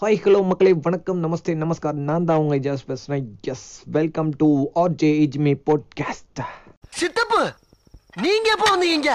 Hi hello மக்களே வணக்கம் நமஸ்தே நமஸ்கார். நான் தான் உங்க ஜாஸ் பேசுறேன். Yes welcome to R J இஜ்மி podcast சித்தப்பு நீங்க எப்போ வந்தீங்க?